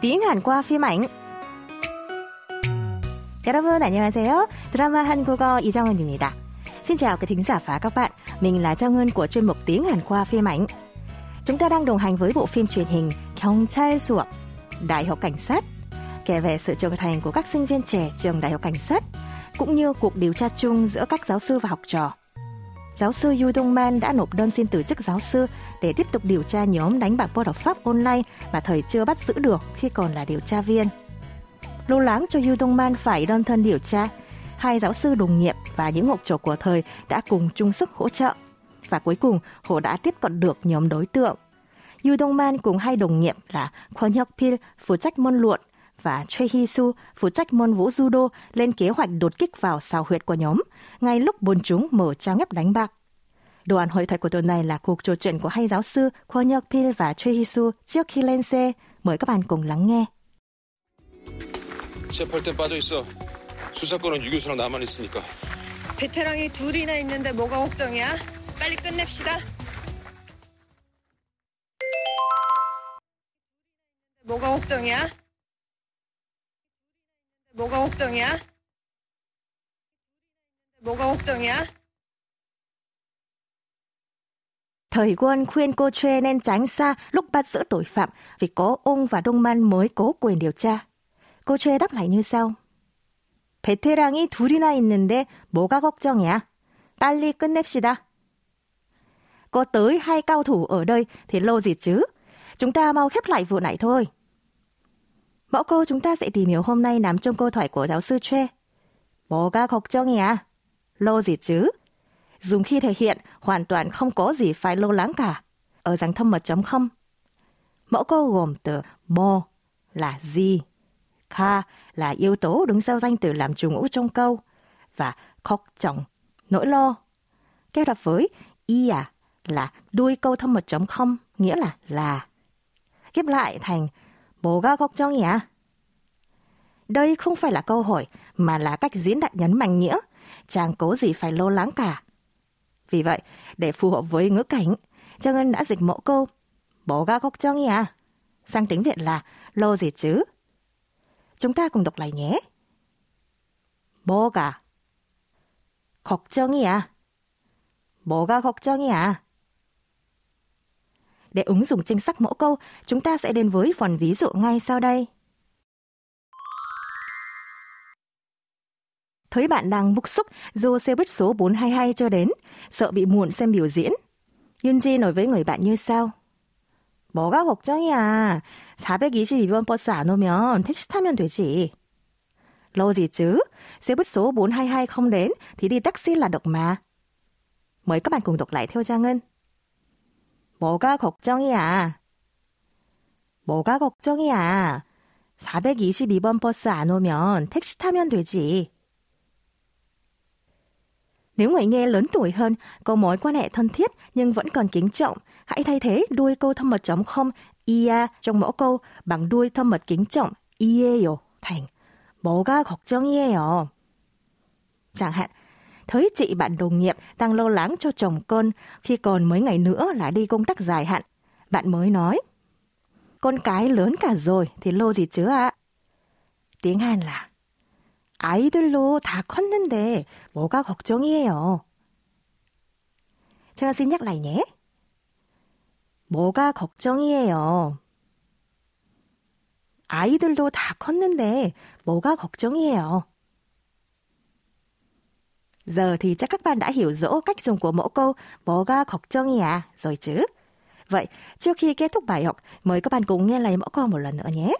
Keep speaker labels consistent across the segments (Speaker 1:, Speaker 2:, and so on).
Speaker 1: tiếng Hàn qua phim ảnh. 여러분 안녕하세요. 드라마 한국어 이정은입니다. Xin chào quý thính giả và các bạn. Mình là Trang Ngân của chuyên mục tiếng Hàn qua phim ảnh. Chúng ta đang đồng hành với bộ phim truyền hình 경찰 수업, Đại học Cảnh sát, kể về sự trưởng thành của các sinh viên trẻ trường Đại học Cảnh sát, cũng như cuộc điều tra chung giữa các giáo sư và học trò. Giáo sư Yu Dong Man đã nộp đơn xin từ chức giáo sư để tiếp tục điều tra nhóm đánh bạc bất hợp pháp online mà thời chưa bắt giữ được khi còn là điều tra viên. Lo lắng cho Yu Dong Man phải đơn thân điều tra, hai giáo sư đồng nghiệp và những học trò của thời đã cùng chung sức hỗ trợ. Và cuối cùng, họ đã tiếp cận được nhóm đối tượng. Yu Dong Man cùng hai đồng nghiệp là Kwon Hyuk Pil phụ trách môn luận và Choi Hee Su phụ trách môn vũ judo lên kế hoạch đột kích vào xào huyệt của nhóm, ngay lúc bọn chúng mở trang ép đánh bạc. Đoạn hội thoại của tuần này là cuộc trò chuyện của hai giáo sư Kwon Hyuk Pil và Choi Hee Su trước khi lên xe. Mời các bạn cùng lắng nghe.
Speaker 2: 체포할 땐 빠져 있어. 수사권은 유 교수랑 나만 있으니까.
Speaker 3: 베테랑이 둘이나 있는데 뭐가 걱정이야? 빨리 끝냅시다. 뭐가 걱정이야? 뭐가 걱정이야? 뭐가 걱정이야?
Speaker 1: Thời quân khuyên cô Chue nên tránh xa lúc bắt giữ tội phạm vì có ông và Đông Man mới cố quyền điều tra. Cô Chue đáp lại như sau. 베테랑이 둘이나 있는데 뭐가 걱정이야? 빨리 끝냅시다. Có tới hai cao thủ ở đây thì lâu gì chứ? Chúng ta mau khép lại vụ này thôi. Mẫu câu chúng ta sẽ tìm hiểu hôm nay nằm trong câu thoại của giáo sư Chue. 뭐가 걱정이야? Lâu gì chứ? dùng khi thể hiện hoàn toàn không có gì phải lo lắng cả. Ở dạng thâm mật chấm không, mẫu câu gồm từ mo là gì, kha là yếu tố đứng sau danh từ làm chủ ngữ trong câu và khóc chồng, nỗi lo. Kết hợp với ia à, là đuôi câu thâm mật chấm không nghĩa là là. Ghép lại thành bố ga khóc chồng nhỉ? À. Đây không phải là câu hỏi mà là cách diễn đạt nhấn mạnh nghĩa. Chàng cố gì phải lo lắng cả. Vì vậy, để phù hợp với ngữ cảnh, Trang Ngân đã dịch mẫu câu 뭐가 걱정이야? sang tiếng Việt là lo gì chứ? Chúng ta cùng đọc lại nhé. 뭐가 걱정이야? 뭐가 걱정이야? Để ứng dụng chính xác mẫu câu, chúng ta sẽ đến với phần ví dụ ngay sau đây. Thấy bạn đang bức xúc dù xe buýt số 422 cho đến, sợ bị muộn xem biểu diễn. Yunji nói với người bạn như sau. 뭐가 걱정이야. 422번 버스 안 오면 택시 타면 되지. Lâu gì chứ? Xe buýt số 422 không đến thì đi taxi là được mà. Mời các bạn cùng đọc lại theo Trang Ngân. 뭐가 걱정이야. 뭐가 걱정이야. 422번 버스 안 오면 택시 타면 되지. Nếu người nghe lớn tuổi hơn, có mối quan hệ thân thiết nhưng vẫn còn kính trọng, hãy thay thế đuôi câu thâm mật không ia trong mẫu câu bằng đuôi thâm mật kính trọng 이에요 thành 뭐가 걱정이에요. Chẳng hạn, thấy chị bạn đồng nghiệp đang lo lắng cho chồng con khi còn mấy ngày nữa là đi công tác dài hạn. Bạn mới nói, con cái lớn cả rồi thì lo gì chứ ạ? Tiếng Hàn là 아이들로 다 컸는데 뭐가 걱정이에요. 제가 xin nhắc lại nhé. 뭐가 걱정이에요. 아이들도 다 컸는데 뭐가 걱정이에요. Giờ thì chắc các bạn đã hiểu rõ cách dùng của mẫu câu 뭐가 걱정이야 rồi chứ. Vậy, trước khi kết thúc bài học, mời các bạn cùng nghe lại mẫu câu một lần nữa nhé.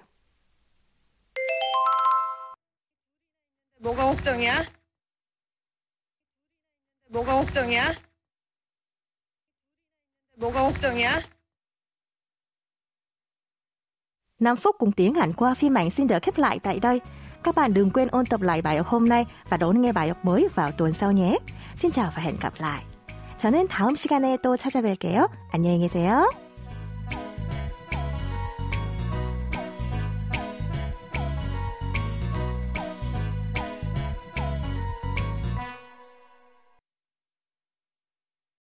Speaker 3: 걱정이야? 뭐가 걱정이야? 뭐가 걱정이야?
Speaker 1: 5 phút cùng tiếng Hàn qua phim ảnh xin được khép lại tại đây. Các bạn đừng quên ôn tập lại bài học hôm nay và đón nghe bài học mới vào tuần sau nhé. Xin chào và hẹn gặp lại. 저는 다음 시간에 또 찾아뵐게요. 안녕히 계세요.